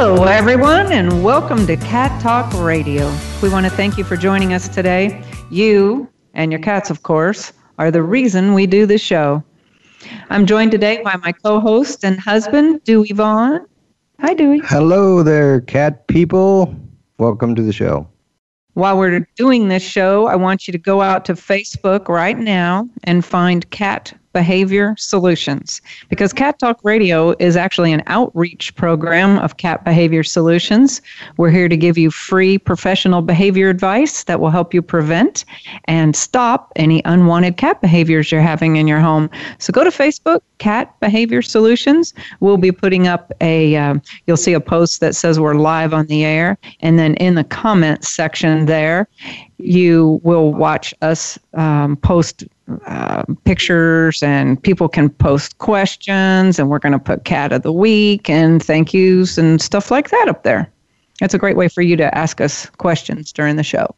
Hello, everyone, and welcome to Cat Talk Radio. We want to thank you for joining us today. You, and your cats, of course, are the reason we do this show. I'm joined today by my co host and husband, Dewey Vaughn. Hi, Dewey. Hello there, cat people. Welcome to the show. While we're doing this show, I want you to go out to Facebook right now and find Cat Behavior Solutions because Cat Talk Radio is actually an outreach program of cat behavior solutions. We're here to give you free professional behavior advice that will help you prevent and stop any unwanted cat behaviors you're having in your home. So go to Facebook, Cat Behavior Solutions. We'll be putting up a, uh, you'll see a post that says we're live on the air. And then in the comments section there, you will watch us um, post uh, pictures and people can post questions and we're going to put cat of the week and thank yous and stuff like that up there. It's a great way for you to ask us questions during the show.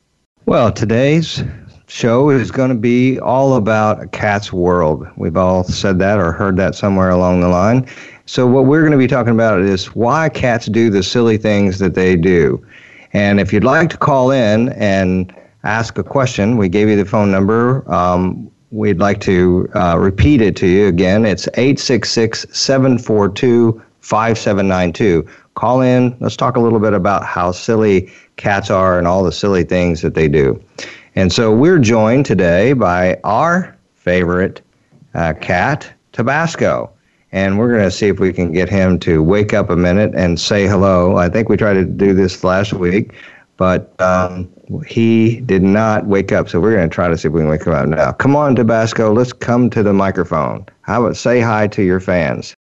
Well today's show is going to be all about a cat's world. We've all said that or heard that somewhere along the line. So what we're going to be talking about is why cats do the silly things that they do. And if you'd like to call in and ask a question we gave you the phone number um, we'd like to uh, repeat it to you again. It's 866 742 5792. Call in. Let's talk a little bit about how silly cats are and all the silly things that they do. And so we're joined today by our favorite uh, cat, Tabasco. And we're going to see if we can get him to wake up a minute and say hello. I think we tried to do this last week, but um, he did not wake up, so we're going to try to see if we can wake him up now. Come on, Tabasco, let's come to the microphone. How about say hi to your fans?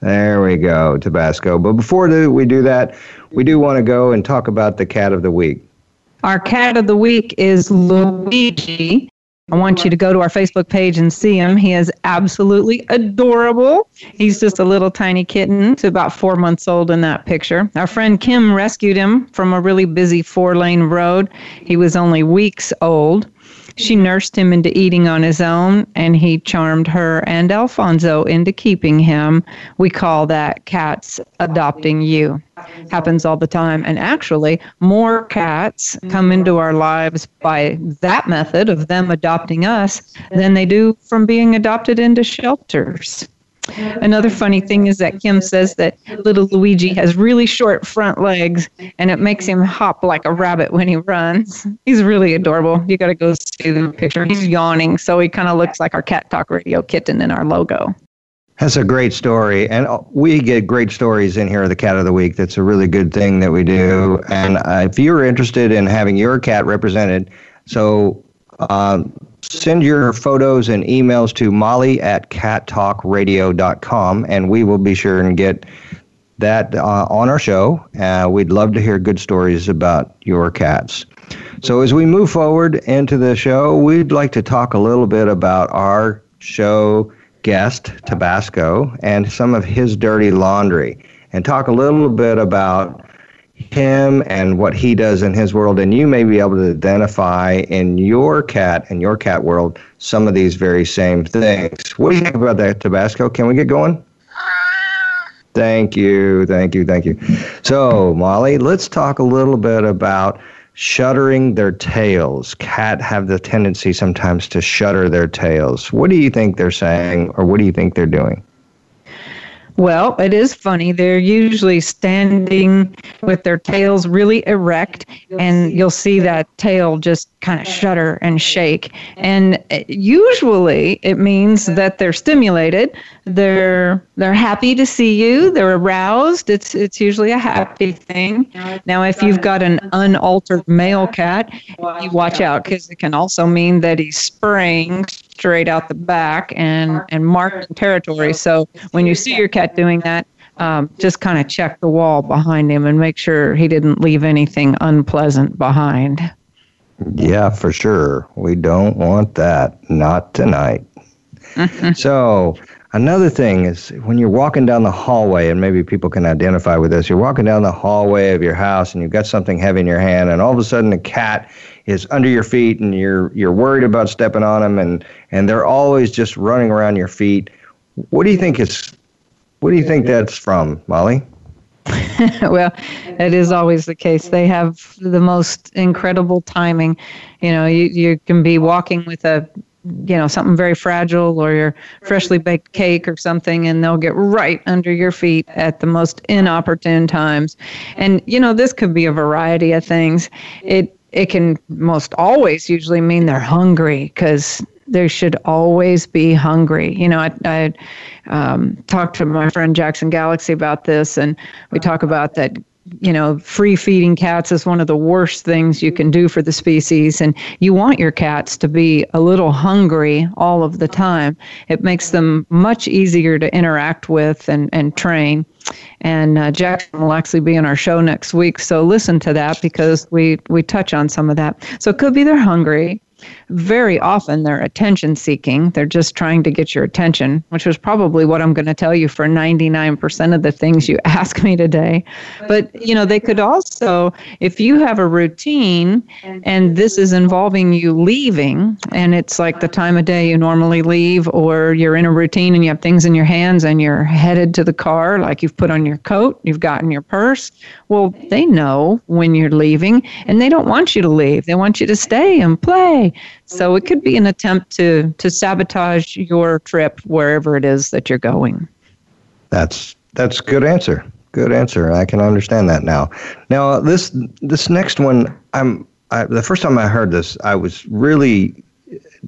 There we go, Tabasco. But before we do that, we do want to go and talk about the cat of the week. Our cat of the week is Luigi. I want you to go to our Facebook page and see him. He is absolutely adorable. He's just a little tiny kitten, to about four months old in that picture. Our friend Kim rescued him from a really busy four lane road. He was only weeks old. She nursed him into eating on his own, and he charmed her and Alfonso into keeping him. We call that cats adopting you. Happens all the time. And actually, more cats come into our lives by that method of them adopting us than they do from being adopted into shelters. Another funny thing is that Kim says that little Luigi has really short front legs and it makes him hop like a rabbit when he runs. He's really adorable. You got to go see the picture. He's yawning, so he kind of looks like our Cat Talk Radio kitten in our logo. That's a great story. And we get great stories in here, the Cat of the Week. That's a really good thing that we do. And uh, if you're interested in having your cat represented, so um, send your photos and emails to molly at cattalkradio.com and we will be sure and get that uh, on our show. Uh, we'd love to hear good stories about your cats. So, as we move forward into the show, we'd like to talk a little bit about our show guest, Tabasco, and some of his dirty laundry, and talk a little bit about him and what he does in his world, and you may be able to identify in your cat and your cat world some of these very same things. What do you think about that, Tabasco? Can we get going? Thank you, thank you, thank you. So, Molly, let's talk a little bit about shuddering their tails. Cat have the tendency sometimes to shudder their tails. What do you think they're saying, or what do you think they're doing? Well, it is funny. They're usually standing with their tails really erect, and you'll see that tail just kind of shudder and shake. And uh, usually it means that they're stimulated. They're they're happy to see you. They're aroused. It's it's usually a happy thing. Now, if you've got an unaltered male cat, you watch out because it can also mean that he's spraying straight out the back and and marking territory. So when you see your cat doing that, um, just kind of check the wall behind him and make sure he didn't leave anything unpleasant behind. Yeah, for sure. We don't want that. Not tonight. so, another thing is when you're walking down the hallway, and maybe people can identify with this, you're walking down the hallway of your house and you've got something heavy in your hand, and all of a sudden a cat is under your feet and you're you're worried about stepping on them and and they're always just running around your feet. What do you think is what do you think that's from, Molly? well, it is always the case. They have the most incredible timing. You know, you, you can be walking with a you know something very fragile or your freshly baked cake or something and they'll get right under your feet at the most inopportune times and you know this could be a variety of things it it can most always usually mean they're hungry because they should always be hungry. You know, I, I um, talked to my friend Jackson Galaxy about this, and we talk about that. You know, free feeding cats is one of the worst things you can do for the species. And you want your cats to be a little hungry all of the time. It makes them much easier to interact with and, and train. And uh, Jackson will actually be in our show next week. So listen to that because we, we touch on some of that. So it could be they're hungry very often they're attention seeking. They're just trying to get your attention, which was probably what I'm going to tell you for 99% of the things you ask me today. But, you know, they could also, if you have a routine and this is involving you leaving, and it's like the time of day you normally leave, or you're in a routine and you have things in your hands and you're headed to the car, like you've put on your coat, you've gotten your purse, well, they know when you're leaving and they don't want you to leave. They want you to stay and play so it could be an attempt to to sabotage your trip wherever it is that you're going. That's that's good answer. Good answer. I can understand that now. Now this this next one, I'm I, the first time I heard this, I was really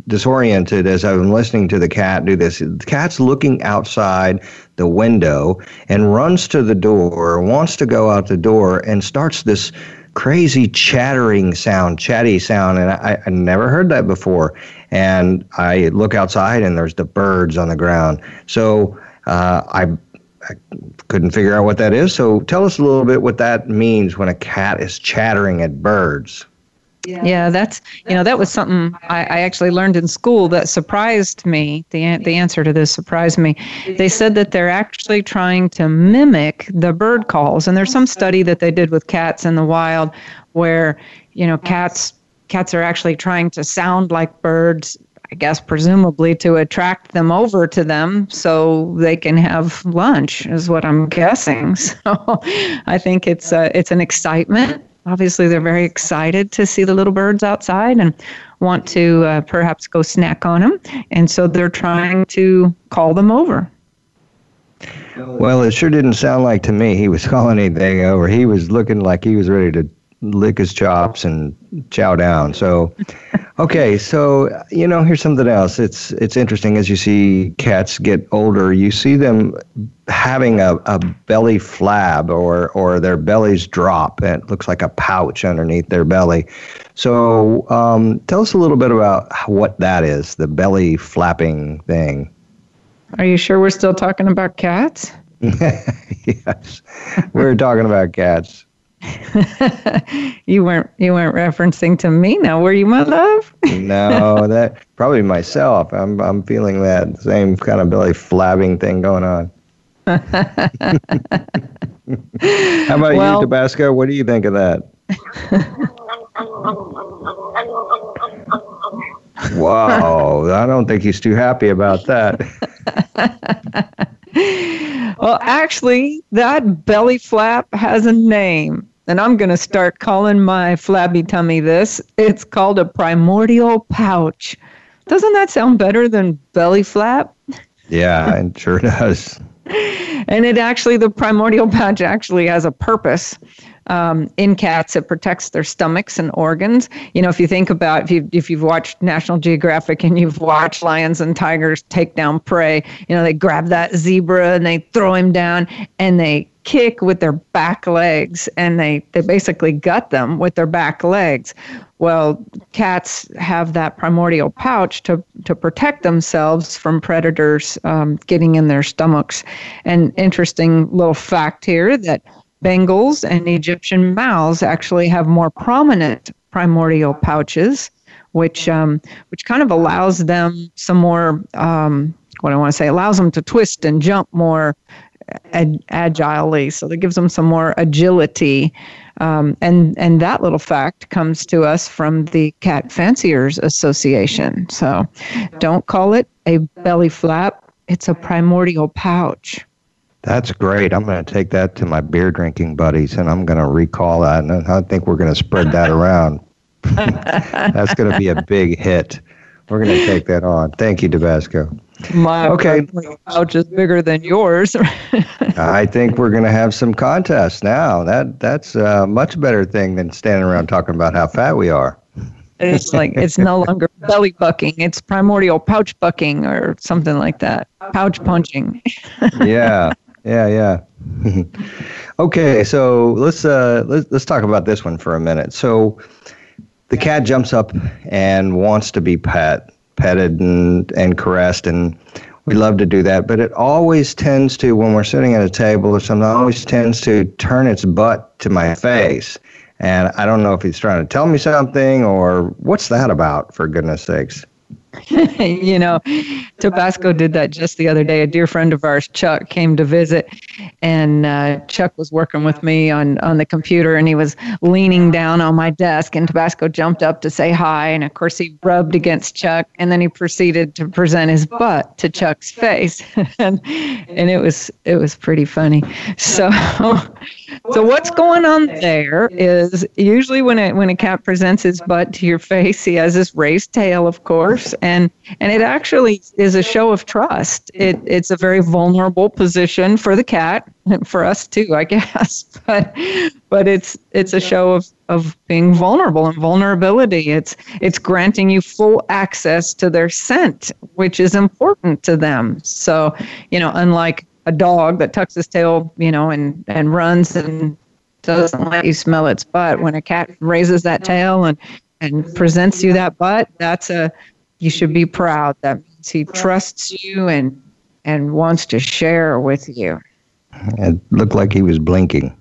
disoriented as I'm listening to the cat do this. The cat's looking outside the window and runs to the door, wants to go out the door, and starts this crazy chattering sound, chatty sound, and I, I never heard that before. And I look outside, and there's the birds on the ground. So uh, I, I couldn't figure out what that is. So tell us a little bit what that means when a cat is chattering at birds. Yeah, that's you know that was something I, I, actually learned in school that surprised me. The the answer to this surprised me. They said that they're actually trying to mimic the bird calls, and there's some study that they did with cats in the wild, where you know cats cats are actually trying to sound like birds. I guess presumably to attract them over to them so they can have lunch is what I'm guessing. So I think it's uh, it's an excitement obviously they're very excited to see the little birds outside and want to uh, perhaps go snack on them and so they're trying to call them over. Well it sure didn't sound like to me he was calling anything over. He was looking like he was ready to lick his chops and chow down. So, okay, so you know, here's something else. It's it's interesting as you see cats get older, you see them having a, a belly flab or or their bellies drop. It looks like a pouch underneath their belly. So, um, tell us a little bit about what that is, the belly flapping thing. Are you sure we're still talking about cats? yes, we're talking about cats. you weren't you weren't referencing to me now, were you, my love? no, that probably myself. I'm I'm feeling that same kind of belly flabbing thing going on. How about well, you, Tabasco? What do you think of that? wow, I don't think he's too happy about that. well, actually, that belly flap has a name and I'm going to start calling my flabby tummy this. It's called a primordial pouch. Doesn't that sound better than belly flap? Yeah, it sure does. and it actually, the primordial pouch actually has a purpose. Um, in cats, it protects their stomachs and organs. You know, if you think about if you if you've watched National Geographic and you've watched lions and tigers take down prey, you know they grab that zebra and they throw him down and they kick with their back legs and they, they basically gut them with their back legs. Well, cats have that primordial pouch to, to protect themselves from predators um, getting in their stomachs. And interesting little fact here that Bengals and Egyptian Maus actually have more prominent primordial pouches, which um, which kind of allows them some more um, what I want to say allows them to twist and jump more ag- agilely. So that gives them some more agility. Um, and and that little fact comes to us from the Cat Fanciers Association. So don't call it a belly flap; it's a primordial pouch. That's great. I'm going to take that to my beer drinking buddies, and I'm going to recall that, and I think we're going to spread that around. That's going to be a big hit. We're going to take that on. Thank you, Tabasco. My okay. pouch is bigger than yours. I think we're going to have some contests now. That that's a much better thing than standing around talking about how fat we are. It's like it's no longer belly bucking; it's primordial pouch bucking or something like that. Pouch punching. yeah, yeah, yeah. okay, so let's uh let's let's talk about this one for a minute. So the cat jumps up and wants to be pet petted and, and caressed and we love to do that but it always tends to when we're sitting at a table or something always tends to turn its butt to my face and i don't know if he's trying to tell me something or what's that about for goodness sakes you know, Tabasco did that just the other day. A dear friend of ours, Chuck, came to visit, and uh, Chuck was working with me on, on the computer, and he was leaning down on my desk, and Tabasco jumped up to say hi, and of course he rubbed against Chuck, and then he proceeded to present his butt to Chuck's face, and and it was it was pretty funny. So, so what's going on there is usually when a when a cat presents his butt to your face, he has this raised tail, of course and and it actually is a show of trust. It it's a very vulnerable position for the cat and for us too, I guess. But but it's it's a show of of being vulnerable and vulnerability. It's it's granting you full access to their scent, which is important to them. So you know, unlike a dog that tucks his tail, you know, and and runs and doesn't let you smell its butt. When a cat raises that tail and and presents you that butt, that's a you should be proud. That means he trusts you and and wants to share with you. It looked like he was blinking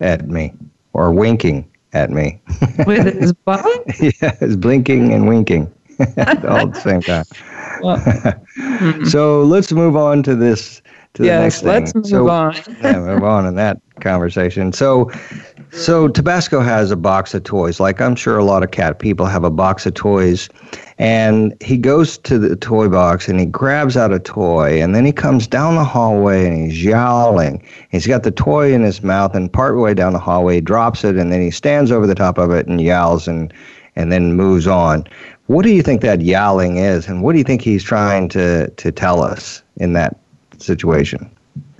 at me or winking at me. With his butt? yeah, he's blinking and winking all at the same time. Well, hmm. so let's move on to this to the yes, next thing. let's move so, on. yeah, move on in that conversation. So so Tabasco has a box of toys, like I'm sure a lot of cat people have a box of toys. And he goes to the toy box and he grabs out a toy, and then he comes down the hallway and he's yowling. He's got the toy in his mouth, and partway down the hallway, he drops it, and then he stands over the top of it and yowls and and then moves on. What do you think that yowling is, and what do you think he's trying to to tell us in that situation?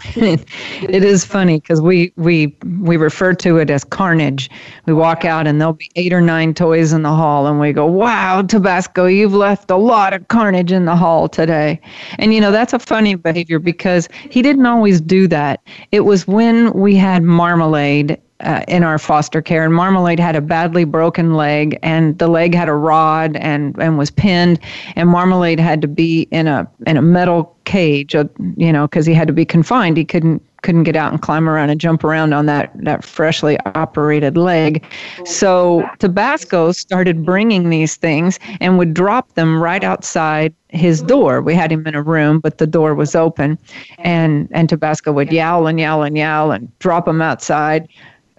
it is funny because we we we refer to it as carnage. We walk out and there'll be eight or nine toys in the hall, and we go, "Wow, Tabasco, you've left a lot of carnage in the hall today." And you know that's a funny behavior because he didn't always do that. It was when we had Marmalade uh, in our foster care, and Marmalade had a badly broken leg, and the leg had a rod and and was pinned, and Marmalade had to be in a in a metal cage, uh, you know, because he had to be confined. He couldn't couldn't get out and climb around and jump around on that that freshly operated leg. So Tabasco started bringing these things and would drop them right outside his door. We had him in a room, but the door was open, and and Tabasco would yowl and yowl and yowl and drop them outside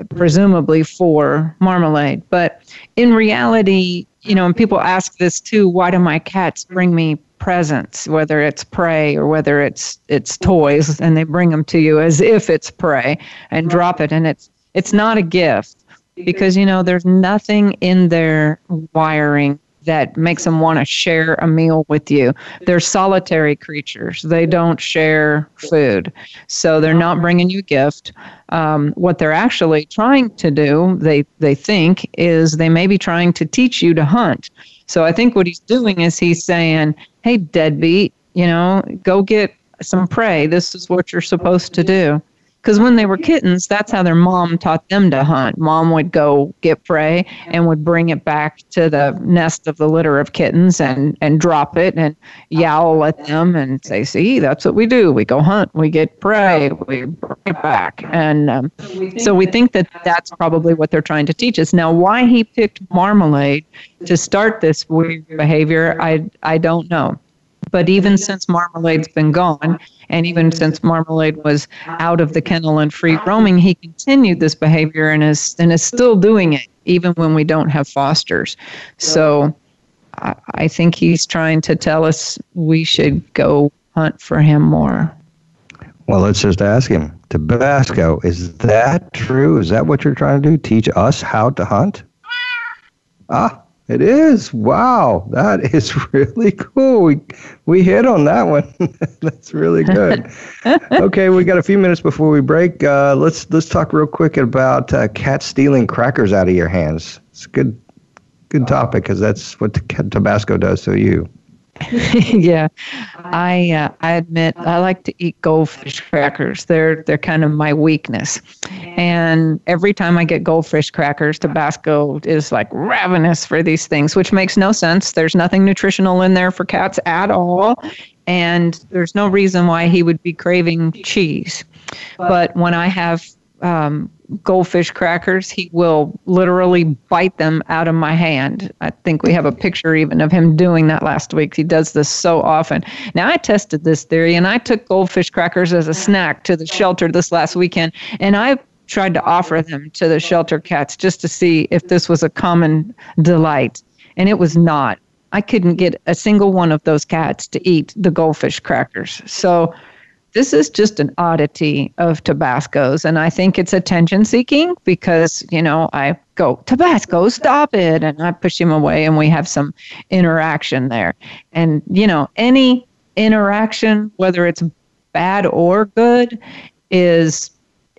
presumably for marmalade. But in reality, you know, and people ask this too, why do my cats bring me presents, whether it's prey or whether it's it's toys, and they bring them to you as if it's prey and drop it and it's it's not a gift because you know there's nothing in their wiring that makes them want to share a meal with you. They're solitary creatures. They don't share food. So they're not bringing you a gift. Um, what they're actually trying to do, they, they think, is they may be trying to teach you to hunt. So I think what he's doing is he's saying, hey, deadbeat, you know, go get some prey. This is what you're supposed to do. Because when they were kittens, that's how their mom taught them to hunt. Mom would go get prey and would bring it back to the nest of the litter of kittens and, and drop it and yowl at them and say, See, that's what we do. We go hunt, we get prey, we bring it back. And um, so we think that that's probably what they're trying to teach us. Now, why he picked marmalade to start this weird behavior, I, I don't know. But even since Marmalade's been gone, and even since Marmalade was out of the kennel and free roaming, he continued this behavior and is and is still doing it even when we don't have fosters. So I, I think he's trying to tell us we should go hunt for him more. Well, let's just ask him. Tabasco, is that true? Is that what you're trying to do? Teach us how to hunt? Ah, it is. Wow, that is really cool. We we hit on that one. That's really good. okay, we got a few minutes before we break. Uh, let's let's talk real quick about uh, cats stealing crackers out of your hands. It's a good good topic because that's what Tabasco does to you. yeah, I uh, I admit I like to eat goldfish crackers. They're they're kind of my weakness, and every time I get goldfish crackers, Tabasco is like ravenous for these things, which makes no sense. There's nothing nutritional in there for cats at all, and there's no reason why he would be craving cheese. But when I have um, goldfish crackers, he will literally bite them out of my hand. I think we have a picture even of him doing that last week. He does this so often. Now, I tested this theory and I took goldfish crackers as a snack to the shelter this last weekend, and I tried to offer them to the shelter cats just to see if this was a common delight, and it was not. I couldn't get a single one of those cats to eat the goldfish crackers. So, this is just an oddity of Tabasco's. And I think it's attention seeking because, you know, I go, Tabasco, stop it. And I push him away and we have some interaction there. And, you know, any interaction, whether it's bad or good, is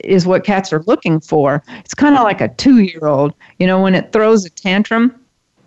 is what cats are looking for. It's kind of like a two year old. You know, when it throws a tantrum,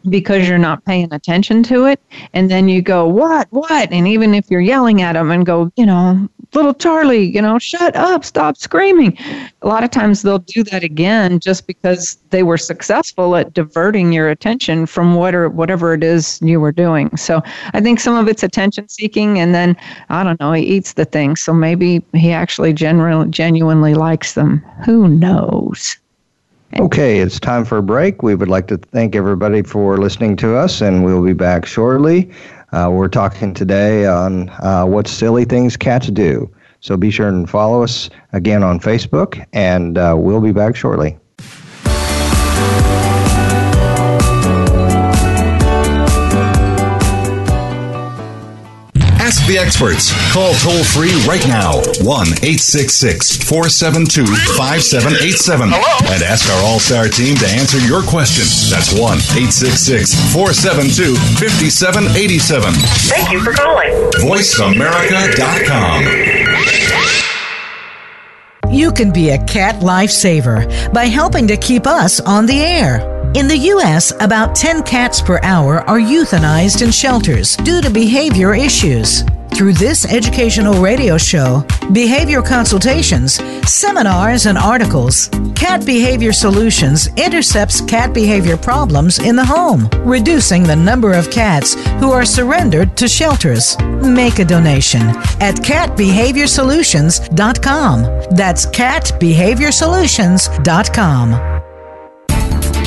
because you're not paying attention to it and then you go what what and even if you're yelling at them and go you know little Charlie, you know, shut up, stop screaming. A lot of times they'll do that again just because they were successful at diverting your attention from what or whatever it is you were doing. So I think some of it's attention seeking, and then I don't know, he eats the thing. So maybe he actually generally genuinely likes them. Who knows? Okay, it's time for a break. We would like to thank everybody for listening to us, and we'll be back shortly. Uh, we're talking today on uh, what silly things cats do. So be sure and follow us again on Facebook, and uh, we'll be back shortly. Ask the experts. Call toll free right now 1 866 472 5787 and ask our All Star team to answer your question. That's 1 866 472 5787. Thank you for calling. VoiceAmerica.com. You can be a cat lifesaver by helping to keep us on the air. In the U.S., about 10 cats per hour are euthanized in shelters due to behavior issues. Through this educational radio show, behavior consultations, seminars, and articles, Cat Behavior Solutions intercepts cat behavior problems in the home, reducing the number of cats who are surrendered to shelters. Make a donation at catbehaviorsolutions.com. That's catbehaviorsolutions.com.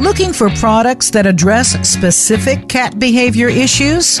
Looking for products that address specific cat behavior issues?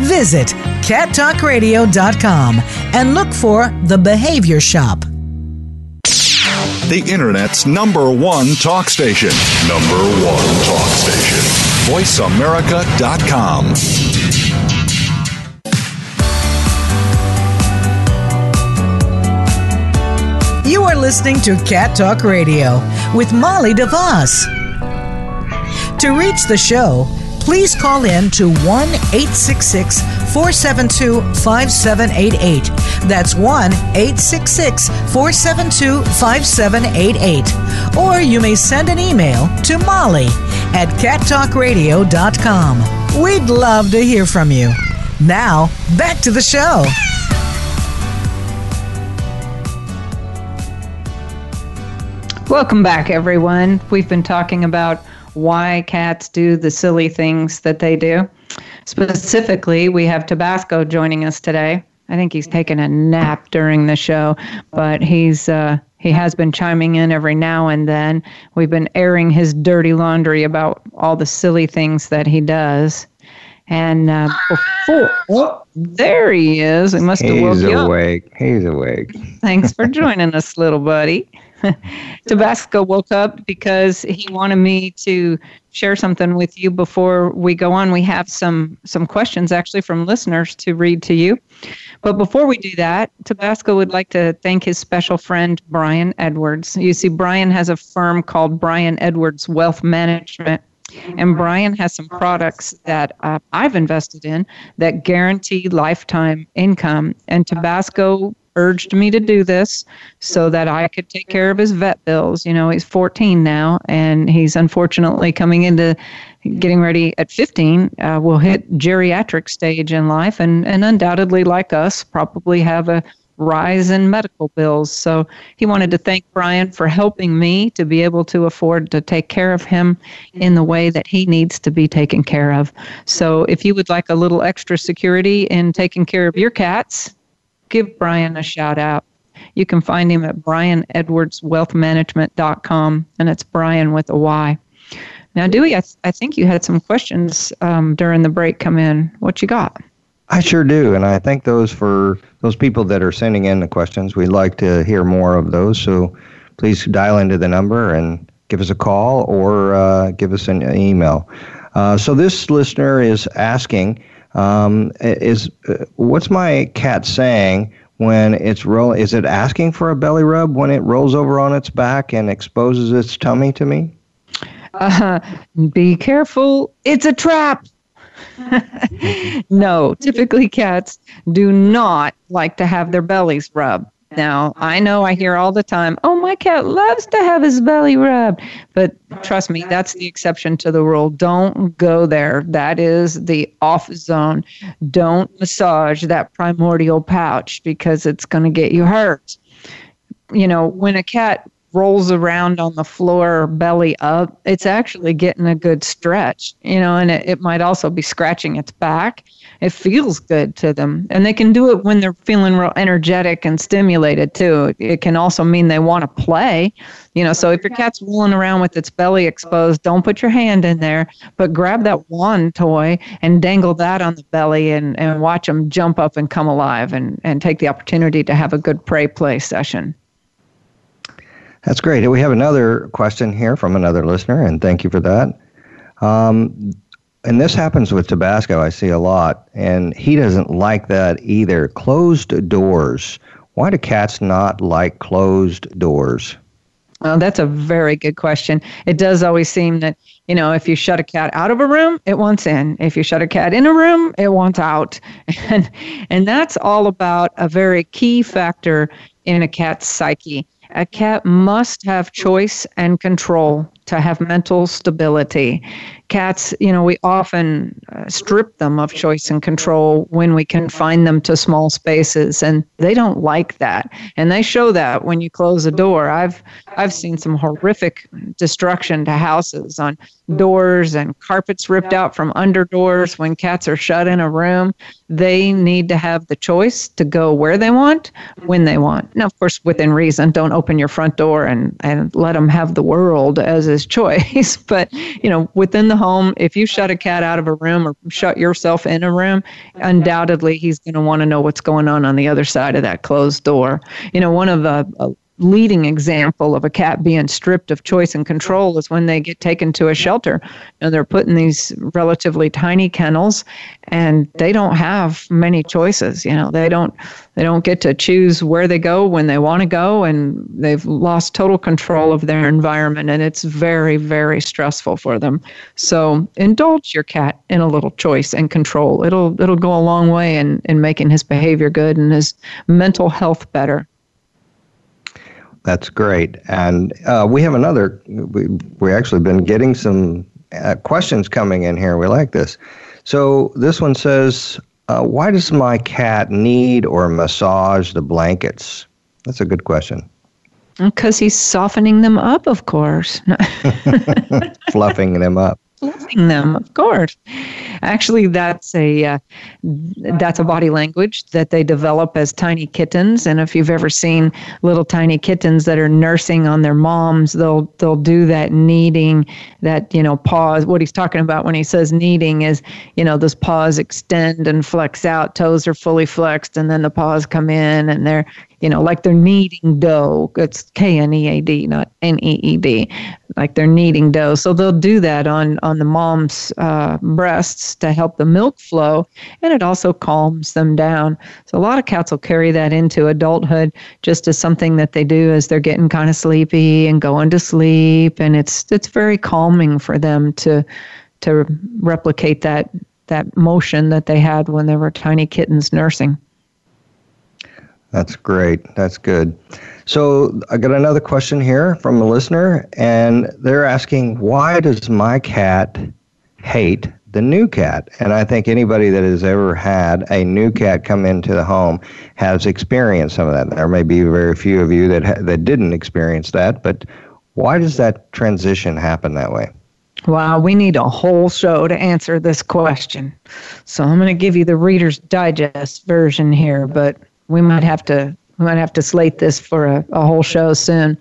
Visit cattalkradio.com and look for the Behavior Shop. The Internet's number one talk station. Number one talk station. VoiceAmerica.com. You are listening to Cat Talk Radio with Molly DeVos. To reach the show, please call in to 1 866 472 5788. That's 1 866 472 5788. Or you may send an email to Molly at cattalkradio.com. We'd love to hear from you. Now, back to the show. Welcome back, everyone. We've been talking about why cats do the silly things that they do. Specifically, we have Tabasco joining us today. I think he's taken a nap during the show, but he's uh, he has been chiming in every now and then. We've been airing his dirty laundry about all the silly things that he does. And uh, before, oh, there he is. He must have woke He's you up. awake. He's awake. Thanks for joining us, little buddy. Tabasco woke up because he wanted me to share something with you before we go on. We have some some questions actually from listeners to read to you. But before we do that, Tabasco would like to thank his special friend Brian Edwards. You see, Brian has a firm called Brian Edwards Wealth Management. And Brian has some products that uh, I've invested in that guarantee lifetime income. And Tabasco urged me to do this so that I could take care of his vet bills. You know, he's 14 now, and he's unfortunately coming into getting ready at 15. Uh, will hit geriatric stage in life, and, and undoubtedly, like us, probably have a rise in medical bills. So he wanted to thank Brian for helping me to be able to afford to take care of him in the way that he needs to be taken care of. So if you would like a little extra security in taking care of your cats, give Brian a shout out. You can find him at brianedwardswealthmanagement.com, and it's Brian with a Y. Now, Dewey, I, th- I think you had some questions um, during the break come in. What you got? I sure do, and I thank those for those people that are sending in the questions. We'd like to hear more of those, so please dial into the number and give us a call or uh, give us an email. Uh, so this listener is asking, um, is uh, what's my cat saying when it's roll? Is it asking for a belly rub when it rolls over on its back and exposes its tummy to me? Uh, be careful, it's a trap. no, typically cats do not like to have their bellies rubbed. Now, I know I hear all the time, oh, my cat loves to have his belly rubbed. But trust me, that's the exception to the rule. Don't go there. That is the off zone. Don't massage that primordial pouch because it's going to get you hurt. You know, when a cat rolls around on the floor belly up, it's actually getting a good stretch, you know, and it, it might also be scratching its back. It feels good to them. And they can do it when they're feeling real energetic and stimulated too. It, it can also mean they want to play, you know. So if your cat's rolling around with its belly exposed, don't put your hand in there, but grab that wand toy and dangle that on the belly and, and watch them jump up and come alive and, and take the opportunity to have a good prey play session. That's great. We have another question here from another listener, and thank you for that. Um, and this happens with Tabasco, I see a lot, and he doesn't like that either. Closed doors. Why do cats not like closed doors? That's a very good question. It does always seem that, you know, if you shut a cat out of a room, it wants in. If you shut a cat in a room, it wants out. And, and that's all about a very key factor in a cat's psyche. A cat must have choice and control to have mental stability. Cats, you know, we often uh, strip them of choice and control when we confine them to small spaces, and they don't like that. And they show that when you close a door. I've I've seen some horrific destruction to houses on doors and carpets ripped out from under doors when cats are shut in a room. They need to have the choice to go where they want, when they want. Now, of course, within reason. Don't open your front door and, and let them have the world as his choice. but, you know, within the home, if you shut a cat out of a room or shut yourself in a room, undoubtedly he's going to want to know what's going on on the other side of that closed door. You know, one of the uh, leading example of a cat being stripped of choice and control is when they get taken to a shelter and they're put in these relatively tiny kennels and they don't have many choices you know they don't they don't get to choose where they go when they want to go and they've lost total control of their environment and it's very very stressful for them. So indulge your cat in a little choice and control. It'll it'll go a long way in in making his behavior good and his mental health better that's great. And uh, we have another, we, we actually been getting some uh, questions coming in here. We like this. So this one says, uh, Why does my cat knead or massage the blankets? That's a good question. Because he's softening them up, of course. Fluffing them up loving them, of course. Actually, that's a uh, that's a body language that they develop as tiny kittens. And if you've ever seen little tiny kittens that are nursing on their moms, they'll they'll do that kneading, that you know pause. What he's talking about when he says kneading is you know those paws extend and flex out, toes are fully flexed, and then the paws come in, and they're you know, like they're kneading dough. It's K N E A D, not N E E D. Like they're kneading dough. So they'll do that on on the mom's uh, breasts to help the milk flow, and it also calms them down. So a lot of cats will carry that into adulthood, just as something that they do as they're getting kind of sleepy and going to sleep, and it's it's very calming for them to to replicate that that motion that they had when they were tiny kittens nursing. That's great. That's good. So I got another question here from a listener, and they're asking, why does my cat hate the new cat? And I think anybody that has ever had a new cat come into the home has experienced some of that. There may be very few of you that ha- that didn't experience that, but why does that transition happen that way? Wow, we need a whole show to answer this question. So I'm going to give you the Reader's Digest version here, but we might have to we might have to slate this for a, a whole show soon.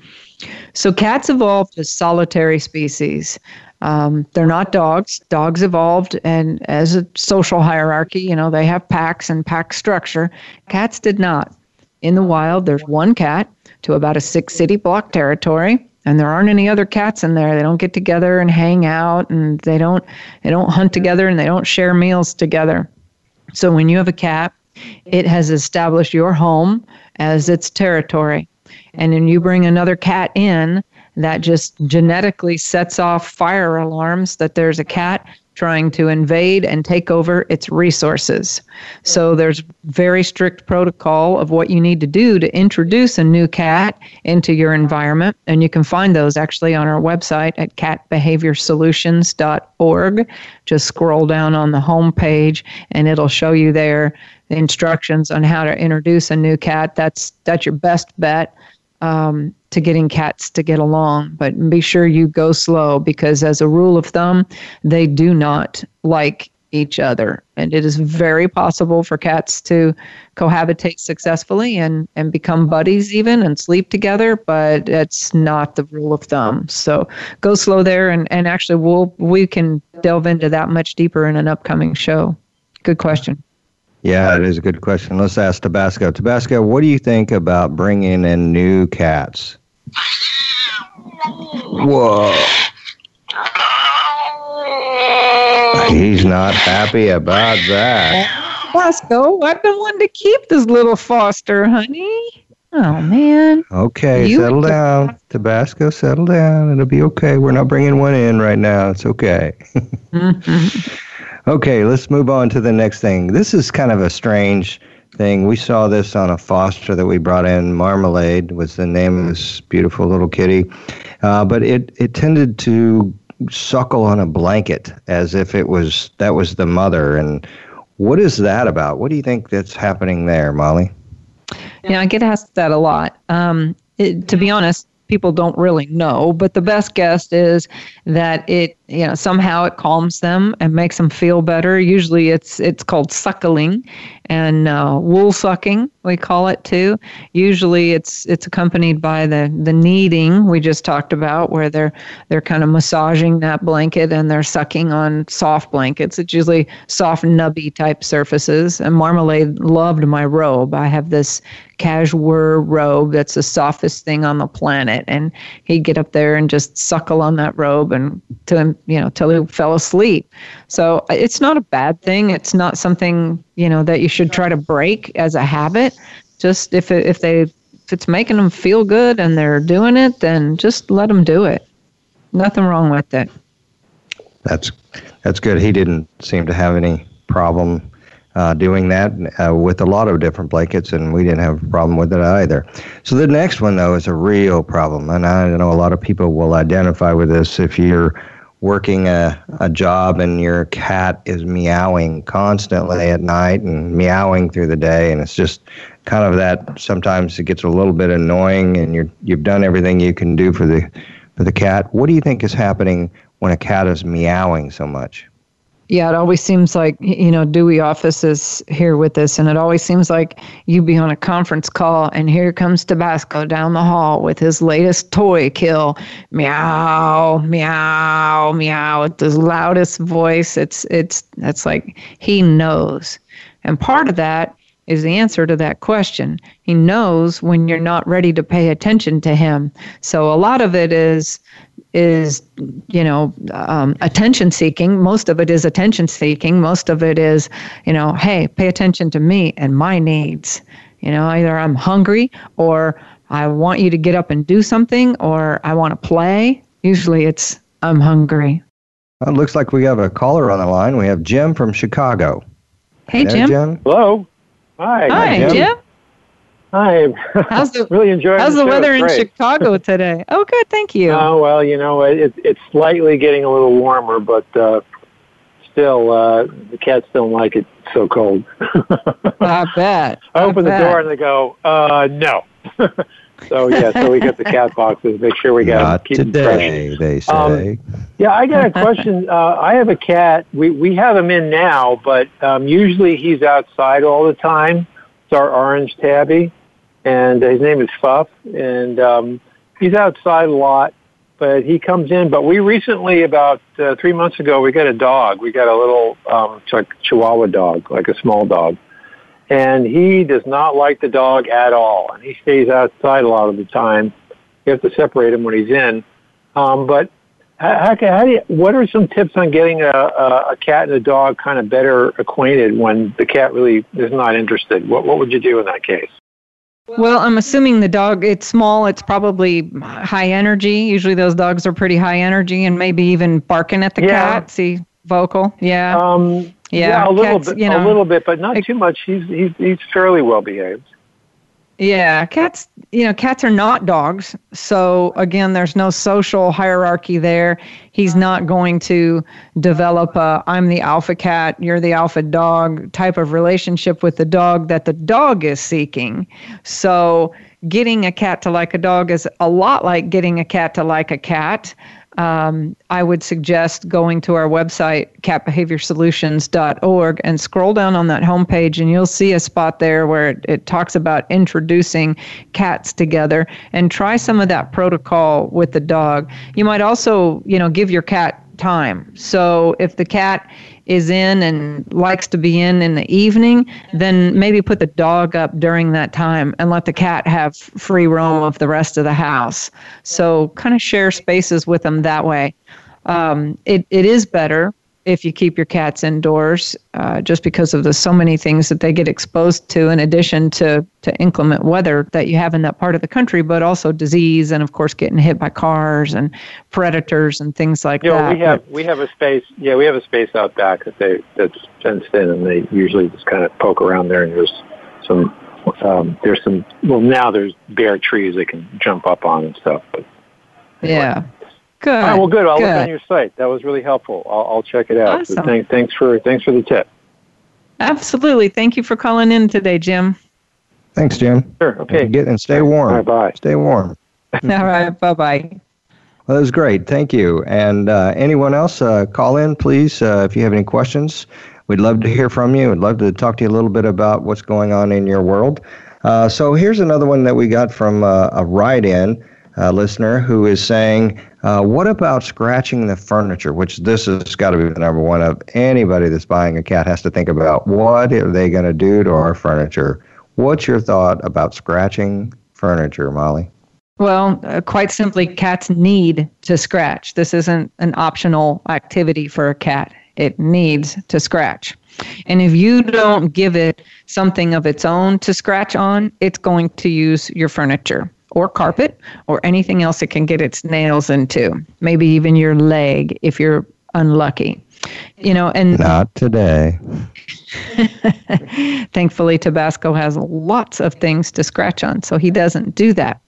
So cats evolved as solitary species. Um, they're not dogs. Dogs evolved and as a social hierarchy, you know, they have packs and pack structure. Cats did not. In the wild, there's one cat to about a six city block territory and there aren't any other cats in there. They don't get together and hang out and they don't they don't hunt together and they don't share meals together. So when you have a cat it has established your home as its territory. And then you bring another cat in, that just genetically sets off fire alarms that there's a cat trying to invade and take over its resources. So there's very strict protocol of what you need to do to introduce a new cat into your environment and you can find those actually on our website at catbehaviorsolutions.org. Just scroll down on the home page and it'll show you there the instructions on how to introduce a new cat. That's that's your best bet. Um, to getting cats to get along. But be sure you go slow because, as a rule of thumb, they do not like each other. And it is very possible for cats to cohabitate successfully and, and become buddies, even and sleep together, but that's not the rule of thumb. So go slow there. And, and actually, we'll, we can delve into that much deeper in an upcoming show. Good question. Yeah, it is a good question. Let's ask Tabasco. Tabasco, what do you think about bringing in new cats? Whoa. He's not happy about that. Tabasco, I've been wanting to keep this little Foster, honey. Oh, man. Okay, you settle down. Tabasco, settle down. It'll be okay. We're not bringing one in right now. It's okay. Mm-hmm. Okay, let's move on to the next thing. This is kind of a strange thing. We saw this on a foster that we brought in. Marmalade was the name of this beautiful little kitty. uh, but it it tended to suckle on a blanket as if it was that was the mother. And what is that about? What do you think that's happening there, Molly? Yeah, I get asked that a lot. Um, it, to be honest, people don't really know, but the best guess is that it, you know, somehow it calms them and makes them feel better. Usually, it's it's called suckling, and uh, wool sucking we call it too. Usually, it's it's accompanied by the the kneading we just talked about, where they're they're kind of massaging that blanket and they're sucking on soft blankets. It's usually soft, nubby type surfaces. And Marmalade loved my robe. I have this cashmere robe that's the softest thing on the planet, and he'd get up there and just suckle on that robe and to you know till he fell asleep. So it's not a bad thing. It's not something you know that you should try to break as a habit. Just if it, if they if it's making them feel good and they're doing it, then just let them do it. Nothing wrong with it. That's that's good. He didn't seem to have any problem uh, doing that uh, with a lot of different blankets, and we didn't have a problem with it either. So the next one, though, is a real problem, and I know a lot of people will identify with this. If you're working a, a job and your cat is meowing constantly at night and meowing through the day, and it's just kind of that. Sometimes it gets a little bit annoying, and you're you've done everything you can do for the for the cat. What do you think is happening when a cat is meowing so much? Yeah, it always seems like, you know, Dewey office is here with us, and it always seems like you'd be on a conference call, and here comes Tabasco down the hall with his latest toy kill. Meow, meow, meow. It's the loudest voice. It's, it's, it's like he knows. And part of that is the answer to that question. He knows when you're not ready to pay attention to him. So a lot of it is is you know um, attention seeking. Most of it is attention seeking. Most of it is you know hey pay attention to me and my needs. You know either i'm hungry or i want you to get up and do something or i want to play. Usually it's i'm hungry. Well, it looks like we have a caller on the line. We have jim from chicago. Hey jim. jim. Hello hi hi jim. jim. Hi. How's the really enjoying? How's the, the weather in Chicago today? Oh, good. Thank you. Oh well, you know it, it's slightly getting a little warmer, but uh, still uh, the cats don't like it so cold. I bet. I open bet. the door and they go, uh, "No." So yeah, so we get the cat boxes. Make sure we got Not keep today, them fresh. they say. Um, yeah, I got a question. uh, I have a cat. We we have him in now, but um, usually he's outside all the time. It's our orange tabby and his name is Fuff, and um, he's outside a lot, but he comes in. But we recently, about uh, three months ago, we got a dog. We got a little um, ch- Chihuahua dog, like a small dog, and he does not like the dog at all, and he stays outside a lot of the time. You have to separate him when he's in, um, but how, how how do you, what are some tips on getting a, a, a cat and a dog kind of better acquainted when the cat really is not interested? What, what would you do in that case? Well, I'm assuming the dog, it's small, it's probably high energy. Usually those dogs are pretty high energy and maybe even barking at the yeah. cat. See, vocal. Yeah. Um, yeah, yeah, a little bit, you know, a little bit, but not too much. He's he's he's fairly well behaved. Yeah, cats, you know, cats are not dogs. So again, there's no social hierarchy there. He's not going to develop a I'm the alpha cat, you're the alpha dog type of relationship with the dog that the dog is seeking. So getting a cat to like a dog is a lot like getting a cat to like a cat um, I would suggest going to our website, catbehaviorsolutions.org, and scroll down on that homepage, and you'll see a spot there where it, it talks about introducing cats together and try some of that protocol with the dog. You might also, you know, give your cat time. So if the cat is in and likes to be in in the evening, then maybe put the dog up during that time and let the cat have free roam of the rest of the house. So kind of share spaces with them that way. Um, it, it is better if you keep your cats indoors, uh, just because of the so many things that they get exposed to, in addition to to inclement weather that you have in that part of the country, but also disease and of course getting hit by cars and predators and things like yeah, that. we have we have a space. Yeah, we have a space out back that they that's fenced in, and they usually just kind of poke around there, and there's some. Um, there's some. Well, now there's bare trees they can jump up on and stuff, but Yeah. Good. All right, well, good. I'll good. look on your site. That was really helpful. I'll, I'll check it out. So Awesome. thank, thanks for thanks for the tip. Absolutely. Thank you for calling in today, Jim. Thanks, Jim. Sure. Okay. Get and stay warm. All right, bye. Stay warm. All right. Bye bye. Well, that was great. Thank you. And uh, anyone else, uh, call in, please, uh, if you have any questions. We'd love to hear from you. We'd love to talk to you a little bit about what's going on in your world. Uh, so here's another one that we got from uh, a write-in uh, listener who is saying, uh, "What about scratching the furniture?" Which this has got to be the number one of anybody that's buying a cat has to think about. What are they going to do to our furniture? What's your thought about scratching furniture, Molly? Well, uh, quite simply, cats need to scratch. This isn't an optional activity for a cat. It needs to scratch. And if you don't give it something of its own to scratch on, it's going to use your furniture or carpet or anything else it can get its nails into. Maybe even your leg if you're unlucky. You know, and Not today. Thankfully, Tabasco has lots of things to scratch on, so he doesn't do that.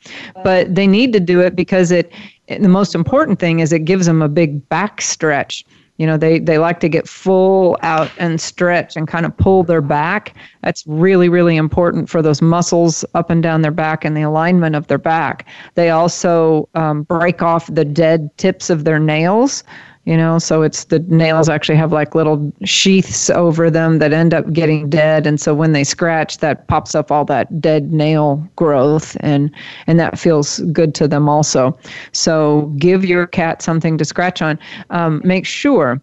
But they need to do it because it. The most important thing is it gives them a big back stretch. You know, they they like to get full out and stretch and kind of pull their back. That's really really important for those muscles up and down their back and the alignment of their back. They also um, break off the dead tips of their nails you know so it's the nails actually have like little sheaths over them that end up getting dead and so when they scratch that pops up all that dead nail growth and and that feels good to them also so give your cat something to scratch on um, make sure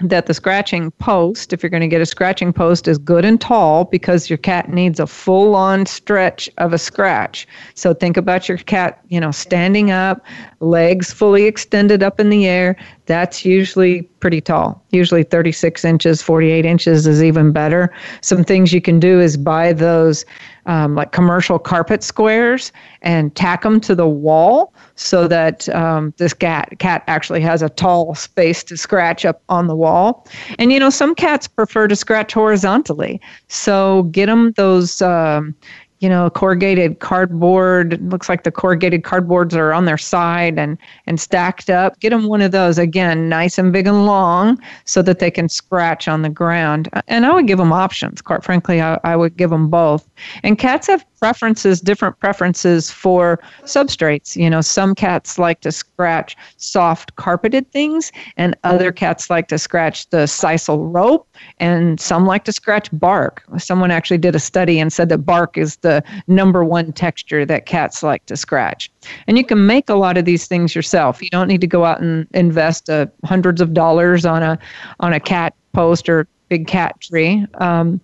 that the scratching post, if you're going to get a scratching post, is good and tall because your cat needs a full on stretch of a scratch. So think about your cat, you know, standing up, legs fully extended up in the air. That's usually pretty tall. Usually 36 inches, 48 inches is even better. Some things you can do is buy those um, like commercial carpet squares and tack them to the wall so that um, this cat cat actually has a tall space to scratch up on the wall. And you know, some cats prefer to scratch horizontally, so get them those. Um, you know, corrugated cardboard. Looks like the corrugated cardboards are on their side and and stacked up. Get them one of those again, nice and big and long, so that they can scratch on the ground. And I would give them options. Quite frankly, I, I would give them both. And cats have preferences, different preferences for substrates. You know, some cats like to scratch soft carpeted things, and other cats like to scratch the sisal rope, and some like to scratch bark. Someone actually did a study and said that bark is the number one texture that cats like to scratch. And you can make a lot of these things yourself. You don't need to go out and invest uh, hundreds of dollars on a on a cat post or big cat tree. Um,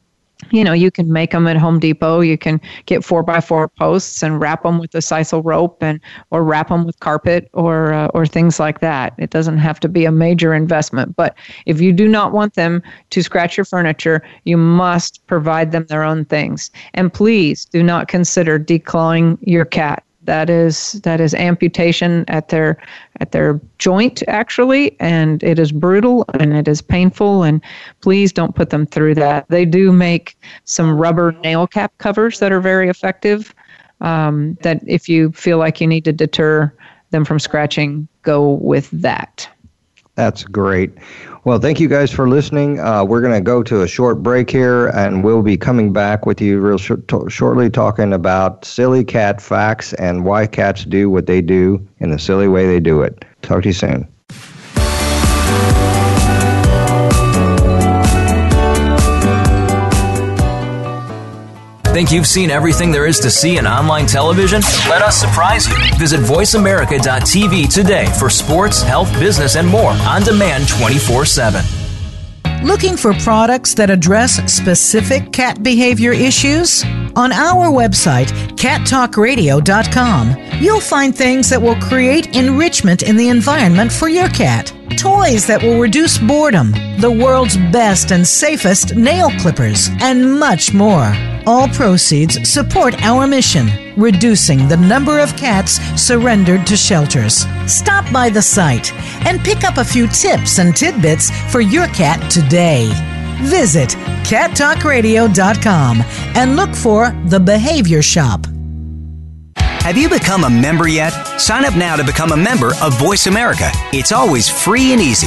you know, you can make them at Home Depot. You can get four by four posts and wrap them with a sisal rope, and or wrap them with carpet or uh, or things like that. It doesn't have to be a major investment. But if you do not want them to scratch your furniture, you must provide them their own things. And please do not consider declawing your cat that is that is amputation at their at their joint actually and it is brutal and it is painful and please don't put them through that. They do make some rubber nail cap covers that are very effective um, that if you feel like you need to deter them from scratching go with that That's great. Well, thank you guys for listening. Uh, we're going to go to a short break here, and we'll be coming back with you real short, to- shortly talking about silly cat facts and why cats do what they do in the silly way they do it. Talk to you soon. Think you've seen everything there is to see in online television? Let us surprise you. Visit VoiceAmerica.tv today for sports, health, business, and more on demand 24 7. Looking for products that address specific cat behavior issues? On our website, cattalkradio.com, you'll find things that will create enrichment in the environment for your cat. Toys that will reduce boredom, the world's best and safest nail clippers, and much more. All proceeds support our mission, reducing the number of cats surrendered to shelters. Stop by the site and pick up a few tips and tidbits for your cat today. Visit cattalkradio.com and look for the Behavior Shop. Have you become a member yet? Sign up now to become a member of Voice America. It's always free and easy.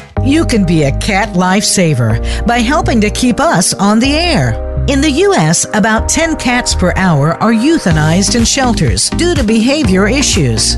You can be a cat lifesaver by helping to keep us on the air. In the U.S., about 10 cats per hour are euthanized in shelters due to behavior issues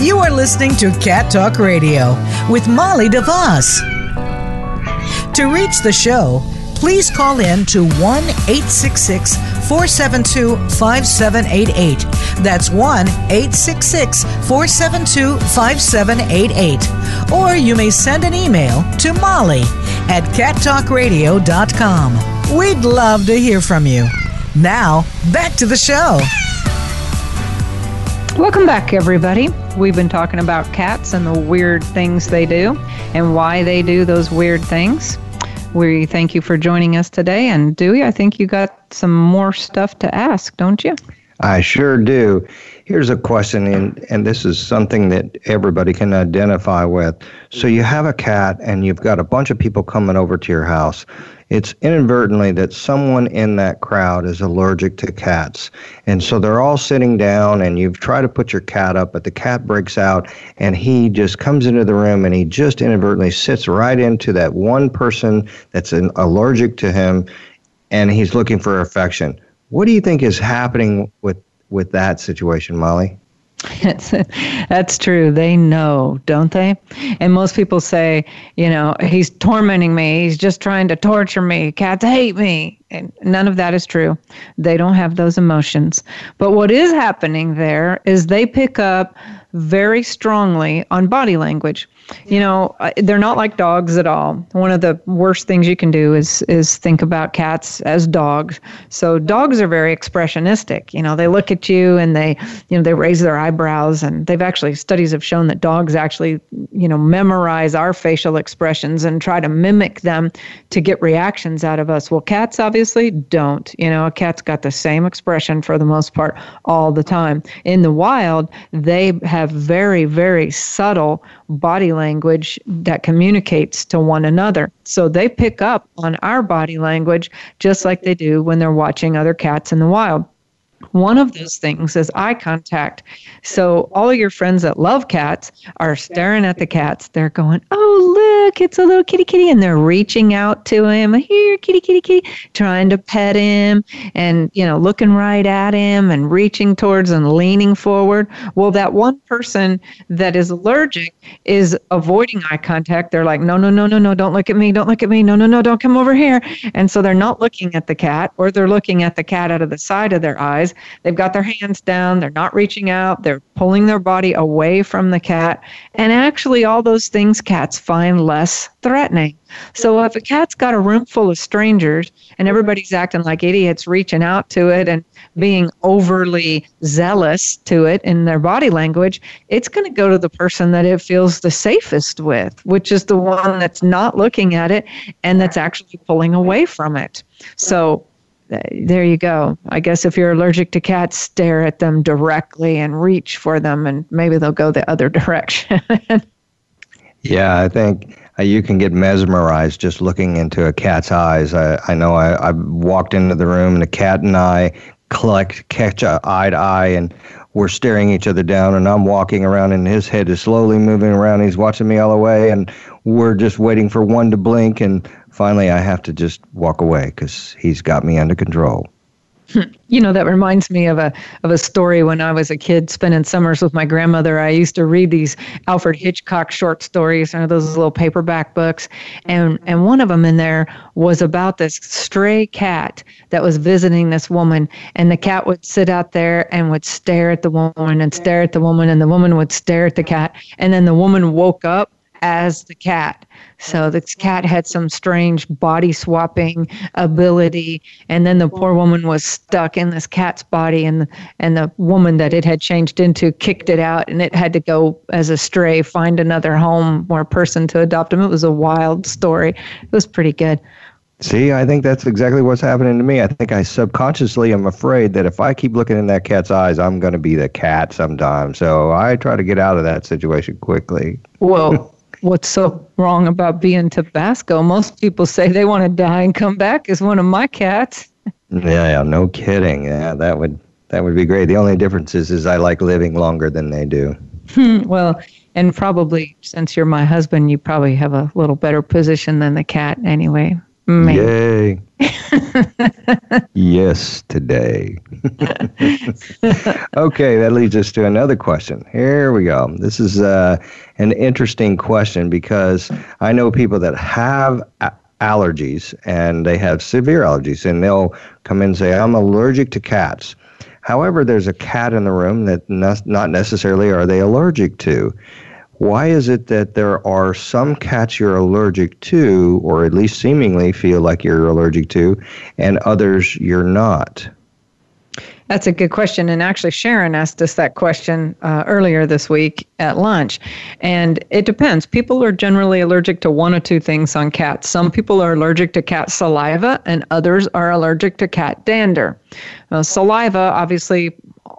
You are listening to Cat Talk Radio with Molly DeVos. To reach the show, please call in to 1 866 472 5788. That's 1 866 472 5788. Or you may send an email to Molly at cattalkradio.com. We'd love to hear from you. Now, back to the show. Welcome back, everybody. We've been talking about cats and the weird things they do and why they do those weird things. We thank you for joining us today. And Dewey, I think you got some more stuff to ask, don't you? I sure do. Here's a question, and, and this is something that everybody can identify with. So, you have a cat, and you've got a bunch of people coming over to your house, it's inadvertently that someone in that crowd is allergic to cats. And so they're all sitting down, and you've tried to put your cat up, but the cat breaks out, and he just comes into the room and he just inadvertently sits right into that one person that's an, allergic to him, and he's looking for affection. What do you think is happening with, with that situation, Molly? That's true. They know, don't they? And most people say, you know, he's tormenting me. He's just trying to torture me. Cats hate me. And none of that is true. They don't have those emotions. But what is happening there is they pick up very strongly on body language. You know, they're not like dogs at all. One of the worst things you can do is is think about cats as dogs. So dogs are very expressionistic. You know, they look at you and they, you know, they raise their eyebrows and they've actually studies have shown that dogs actually, you know, memorize our facial expressions and try to mimic them to get reactions out of us. Well, cats obviously don't. You know, a cat's got the same expression for the most part all the time. In the wild, they have very very subtle body language that communicates to one another. So they pick up on our body language just like they do when they're watching other cats in the wild. One of those things is eye contact. So all your friends that love cats are staring at the cats. They're going, "Oh, look, it's a little kitty kitty," and they're reaching out to him. Here, kitty kitty kitty, trying to pet him, and you know, looking right at him and reaching towards and leaning forward. Well, that one person that is allergic is avoiding eye contact. They're like, "No, no, no, no, no, don't look at me, don't look at me, no, no, no, don't come over here," and so they're not looking at the cat, or they're looking at the cat out of the side of their eyes They've got their hands down. They're not reaching out. They're pulling their body away from the cat. And actually, all those things cats find less threatening. So if a cat's got a room full of strangers and everybody's acting like idiots, reaching out to it and being overly zealous to it in their body language, it's going to go to the person that it feels the safest with, which is the one that's not looking at it and that's actually pulling away from it. So there you go. I guess if you're allergic to cats, stare at them directly and reach for them, and maybe they'll go the other direction. yeah, I think uh, you can get mesmerized just looking into a cat's eyes. I, I know I, I walked into the room, and the cat and I collect catch eye to eye, and we're staring each other down. And I'm walking around, and his head is slowly moving around. He's watching me all the way, and we're just waiting for one to blink, and finally I have to just walk away because he's got me under control. You know, that reminds me of a of a story when I was a kid spending summers with my grandmother. I used to read these Alfred Hitchcock short stories, or those little paperback books, and and one of them in there was about this stray cat that was visiting this woman, and the cat would sit out there and would stare at the woman and stare at the woman, and the woman would stare at the cat, and then the woman woke up as the cat. So the cat had some strange body swapping ability, and then the poor woman was stuck in this cat's body, and and the woman that it had changed into kicked it out, and it had to go as a stray, find another home or person to adopt him. It was a wild story. It was pretty good. See, I think that's exactly what's happening to me. I think I subconsciously am afraid that if I keep looking in that cat's eyes, I'm going to be the cat sometime. So I try to get out of that situation quickly. Well, what's so wrong about being Tabasco? Most people say they want to die and come back as one of my cats. yeah, yeah, no kidding. Yeah, that would that would be great. The only difference is, is I like living longer than they do. Hmm, well, and probably since you're my husband, you probably have a little better position than the cat anyway. Yay. yes, today. okay, that leads us to another question. Here we go. This is uh, an interesting question because I know people that have a- allergies and they have severe allergies, and they'll come in and say, I'm allergic to cats. However, there's a cat in the room that not necessarily are they allergic to. Why is it that there are some cats you're allergic to, or at least seemingly feel like you're allergic to, and others you're not? That's a good question. And actually, Sharon asked us that question uh, earlier this week at lunch. And it depends. People are generally allergic to one or two things on cats. Some people are allergic to cat saliva, and others are allergic to cat dander. Uh, saliva, obviously,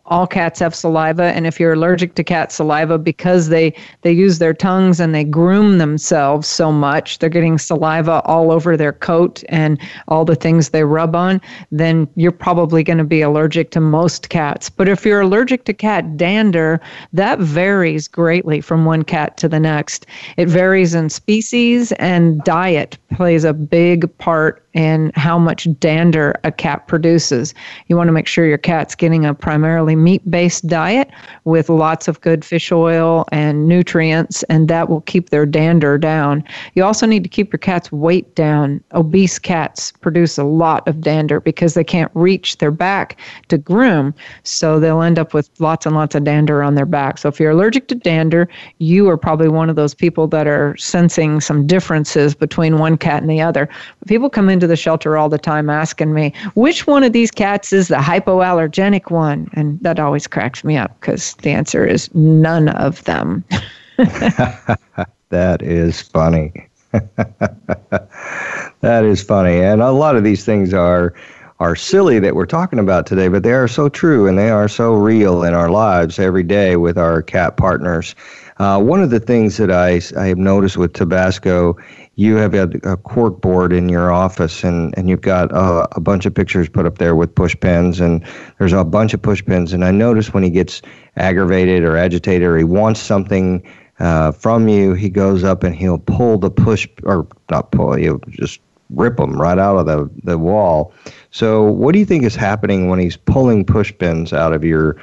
all cats have saliva and if you're allergic to cat saliva because they they use their tongues and they groom themselves so much they're getting saliva all over their coat and all the things they rub on then you're probably going to be allergic to most cats. But if you're allergic to cat dander that varies greatly from one cat to the next. It varies in species and diet plays a big part in how much dander a cat produces you want to make sure your cat's getting a primarily meat based diet with lots of good fish oil and nutrients, and that will keep their dander down. You also need to keep your cat's weight down. Obese cats produce a lot of dander because they can't reach their back to groom, so they'll end up with lots and lots of dander on their back. So if you're allergic to dander, you are probably one of those people that are sensing some differences between one cat and the other. People come into the shelter all the time asking me, which one of these cats is the hypoallergenic one? And that always cracks me up because the answer is none of them. that is funny. that is funny. And a lot of these things are are silly that we're talking about today, but they are so true and they are so real in our lives every day with our cat partners. Uh, one of the things that I, I have noticed with Tabasco, you have a, a cork board in your office and, and you've got a, a bunch of pictures put up there with push pins and there's a bunch of push pins. And I notice when he gets aggravated or agitated or he wants something uh, from you, he goes up and he'll pull the push, or not pull, he'll just rip them right out of the, the wall. So, what do you think is happening when he's pulling push pins out of your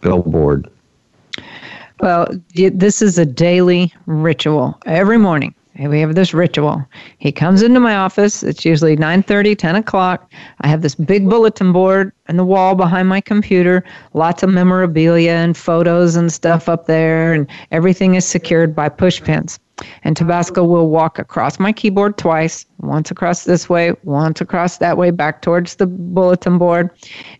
billboard? Well, this is a daily ritual. Every morning, we have this ritual. He comes into my office. It's usually 9:30, 10 o'clock. I have this big bulletin board on the wall behind my computer. Lots of memorabilia and photos and stuff up there, and everything is secured by push pins. And Tabasco will walk across my keyboard twice, once across this way, once across that way, back towards the bulletin board,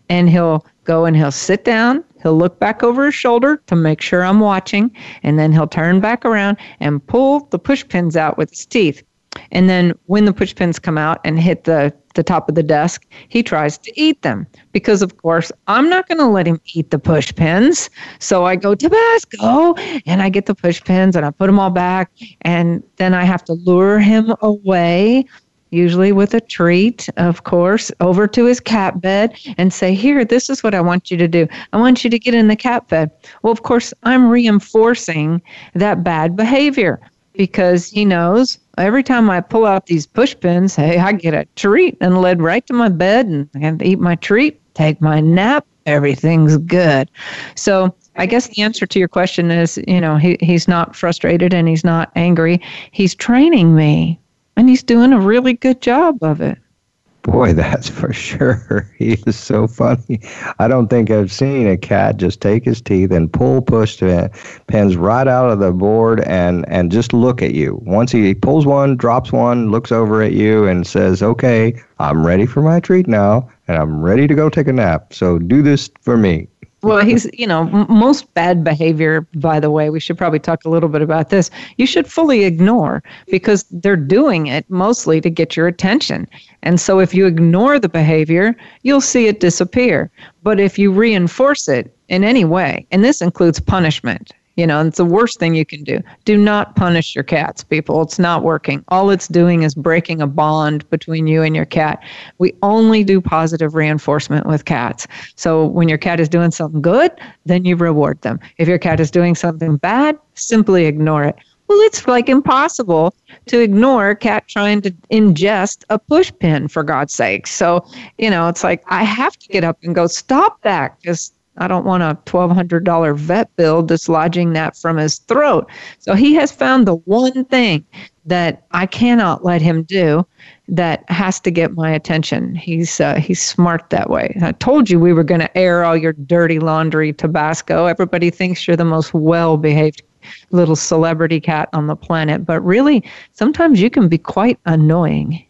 and he'll go and he'll sit down He'll look back over his shoulder to make sure I'm watching, and then he'll turn back around and pull the push pins out with his teeth. And then when the push pins come out and hit the, the top of the desk, he tries to eat them because, of course, I'm not going to let him eat the push pins. So I go, Tabasco, and I get the push pins and I put them all back. And then I have to lure him away usually with a treat, of course, over to his cat bed and say, Here, this is what I want you to do. I want you to get in the cat bed. Well, of course, I'm reinforcing that bad behavior because he knows every time I pull out these push pins, hey, I get a treat and led right to my bed and I eat my treat take my nap, everything's good. So I guess the answer to your question is, you know, he, he's not frustrated and he's not angry. He's training me and he's doing a really good job of it. Boy, that's for sure. He is so funny. I don't think I've seen a cat just take his teeth and pull push pins right out of the board and, and just look at you. Once he pulls one, drops one, looks over at you, and says, Okay, I'm ready for my treat now, and I'm ready to go take a nap. So do this for me. Well, he's, you know, most bad behavior, by the way, we should probably talk a little bit about this. You should fully ignore because they're doing it mostly to get your attention. And so if you ignore the behavior, you'll see it disappear. But if you reinforce it in any way, and this includes punishment, you know, it's the worst thing you can do. Do not punish your cats, people. It's not working. All it's doing is breaking a bond between you and your cat. We only do positive reinforcement with cats. So when your cat is doing something good, then you reward them. If your cat is doing something bad, simply ignore it. Well, it's like impossible to ignore a cat trying to ingest a push pin, for God's sake. So, you know, it's like I have to get up and go, stop that. Just I don't want a $1,200 vet bill dislodging that from his throat. So he has found the one thing that I cannot let him do that has to get my attention. He's uh, he's smart that way. I told you we were going to air all your dirty laundry, Tabasco. Everybody thinks you're the most well-behaved little celebrity cat on the planet, but really sometimes you can be quite annoying.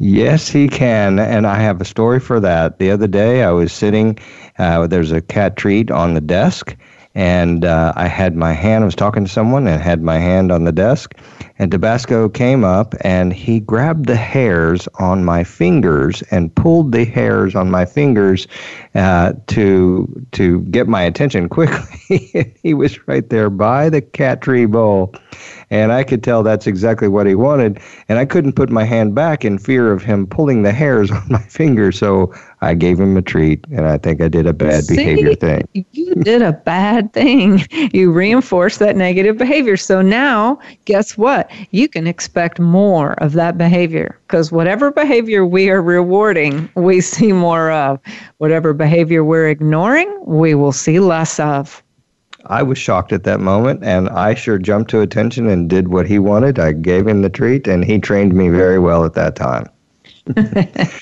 Yes, he can. And I have a story for that. The other day, I was sitting, uh, there's a cat treat on the desk, and uh, I had my hand, I was talking to someone and had my hand on the desk, and Tabasco came up and he grabbed the hairs on my fingers and pulled the hairs on my fingers uh, to to get my attention quickly. he was right there by the cat tree bowl, and I could tell that's exactly what he wanted. And I couldn't put my hand back in fear of him pulling the hairs on my finger. So I gave him a treat, and I think I did a bad See, behavior thing. You did a bad thing. You reinforced that negative behavior. So now, guess what? You can expect more of that behavior because whatever behavior we are rewarding, we see more of. Whatever behavior we're ignoring, we will see less of. I was shocked at that moment, and I sure jumped to attention and did what he wanted. I gave him the treat, and he trained me very well at that time.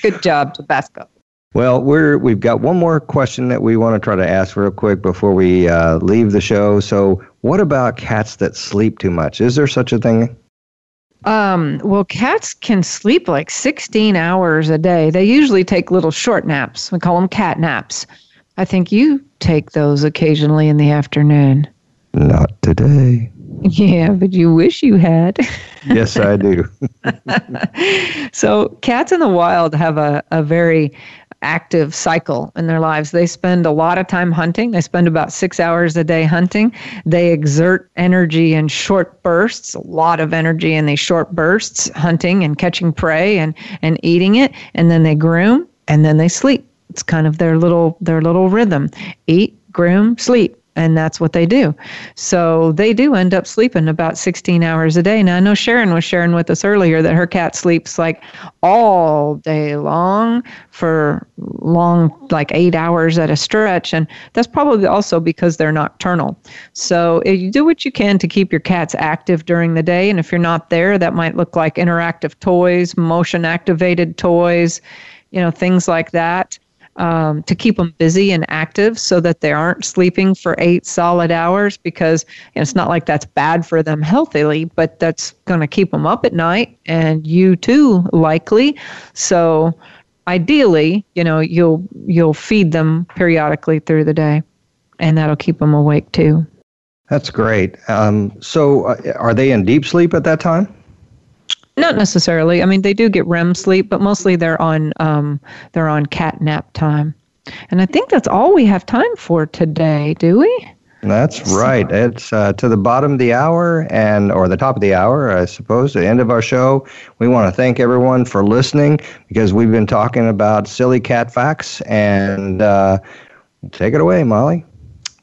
Good job, Tabasco. Well, we're we've got one more question that we want to try to ask real quick before we uh, leave the show. So, what about cats that sleep too much? Is there such a thing? Um, well, cats can sleep like 16 hours a day. They usually take little short naps. We call them cat naps. I think you take those occasionally in the afternoon. Not today. Yeah, but you wish you had. yes, I do. so, cats in the wild have a, a very active cycle in their lives. They spend a lot of time hunting. They spend about six hours a day hunting. They exert energy in short bursts, a lot of energy in these short bursts, hunting and catching prey and, and eating it. And then they groom and then they sleep. It's kind of their little their little rhythm. Eat, groom, sleep and that's what they do. So they do end up sleeping about 16 hours a day. Now, I know Sharon was sharing with us earlier that her cat sleeps like all day long for long, like eight hours at a stretch. And that's probably also because they're nocturnal. So eh, you do what you can to keep your cats active during the day. And if you're not there, that might look like interactive toys, motion activated toys, you know, things like that um, to keep them busy and active so that they aren't sleeping for eight solid hours because you know, it's not like that's bad for them healthily, but that's going to keep them up at night and you too likely. So ideally, you know, you'll you'll feed them periodically through the day and that'll keep them awake too. That's great. Um, so, uh, are they in deep sleep at that time? Not necessarily. I mean, they do get REM sleep, but mostly they're on um, they're on cat nap time. And I think that's all we have time for today, do we? That's right. It's uh, to the bottom of the hour and or the top of the hour, I suppose, the end of our show. We want to thank everyone for listening because we've been talking about silly cat facts and uh, take it away, Molly.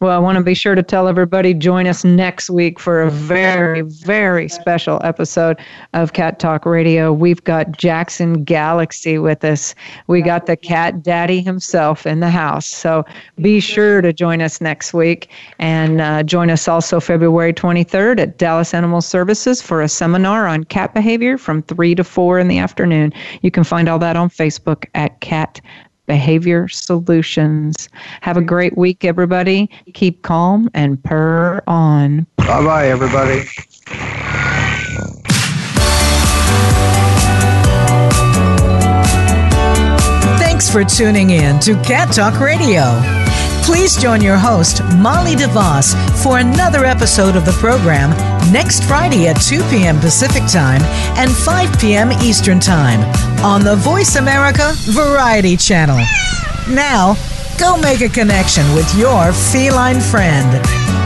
Well, I want to be sure to tell everybody join us next week for a very, very special episode of Cat Talk Radio. We've got Jackson Galaxy with us. We got the cat daddy himself in the house. So be sure to join us next week and uh, join us also February 23rd at Dallas Animal Services for a seminar on cat behavior from 3 to 4 in the afternoon. You can find all that on Facebook at Cat Behavior Solutions. Have a great week, everybody. Keep calm and purr on. Bye bye, everybody. Thanks for tuning in to Cat Talk Radio. Please join your host, Molly DeVos, for another episode of the program next Friday at 2 p.m. Pacific Time and 5 p.m. Eastern Time on the Voice America Variety Channel. Now, go make a connection with your feline friend.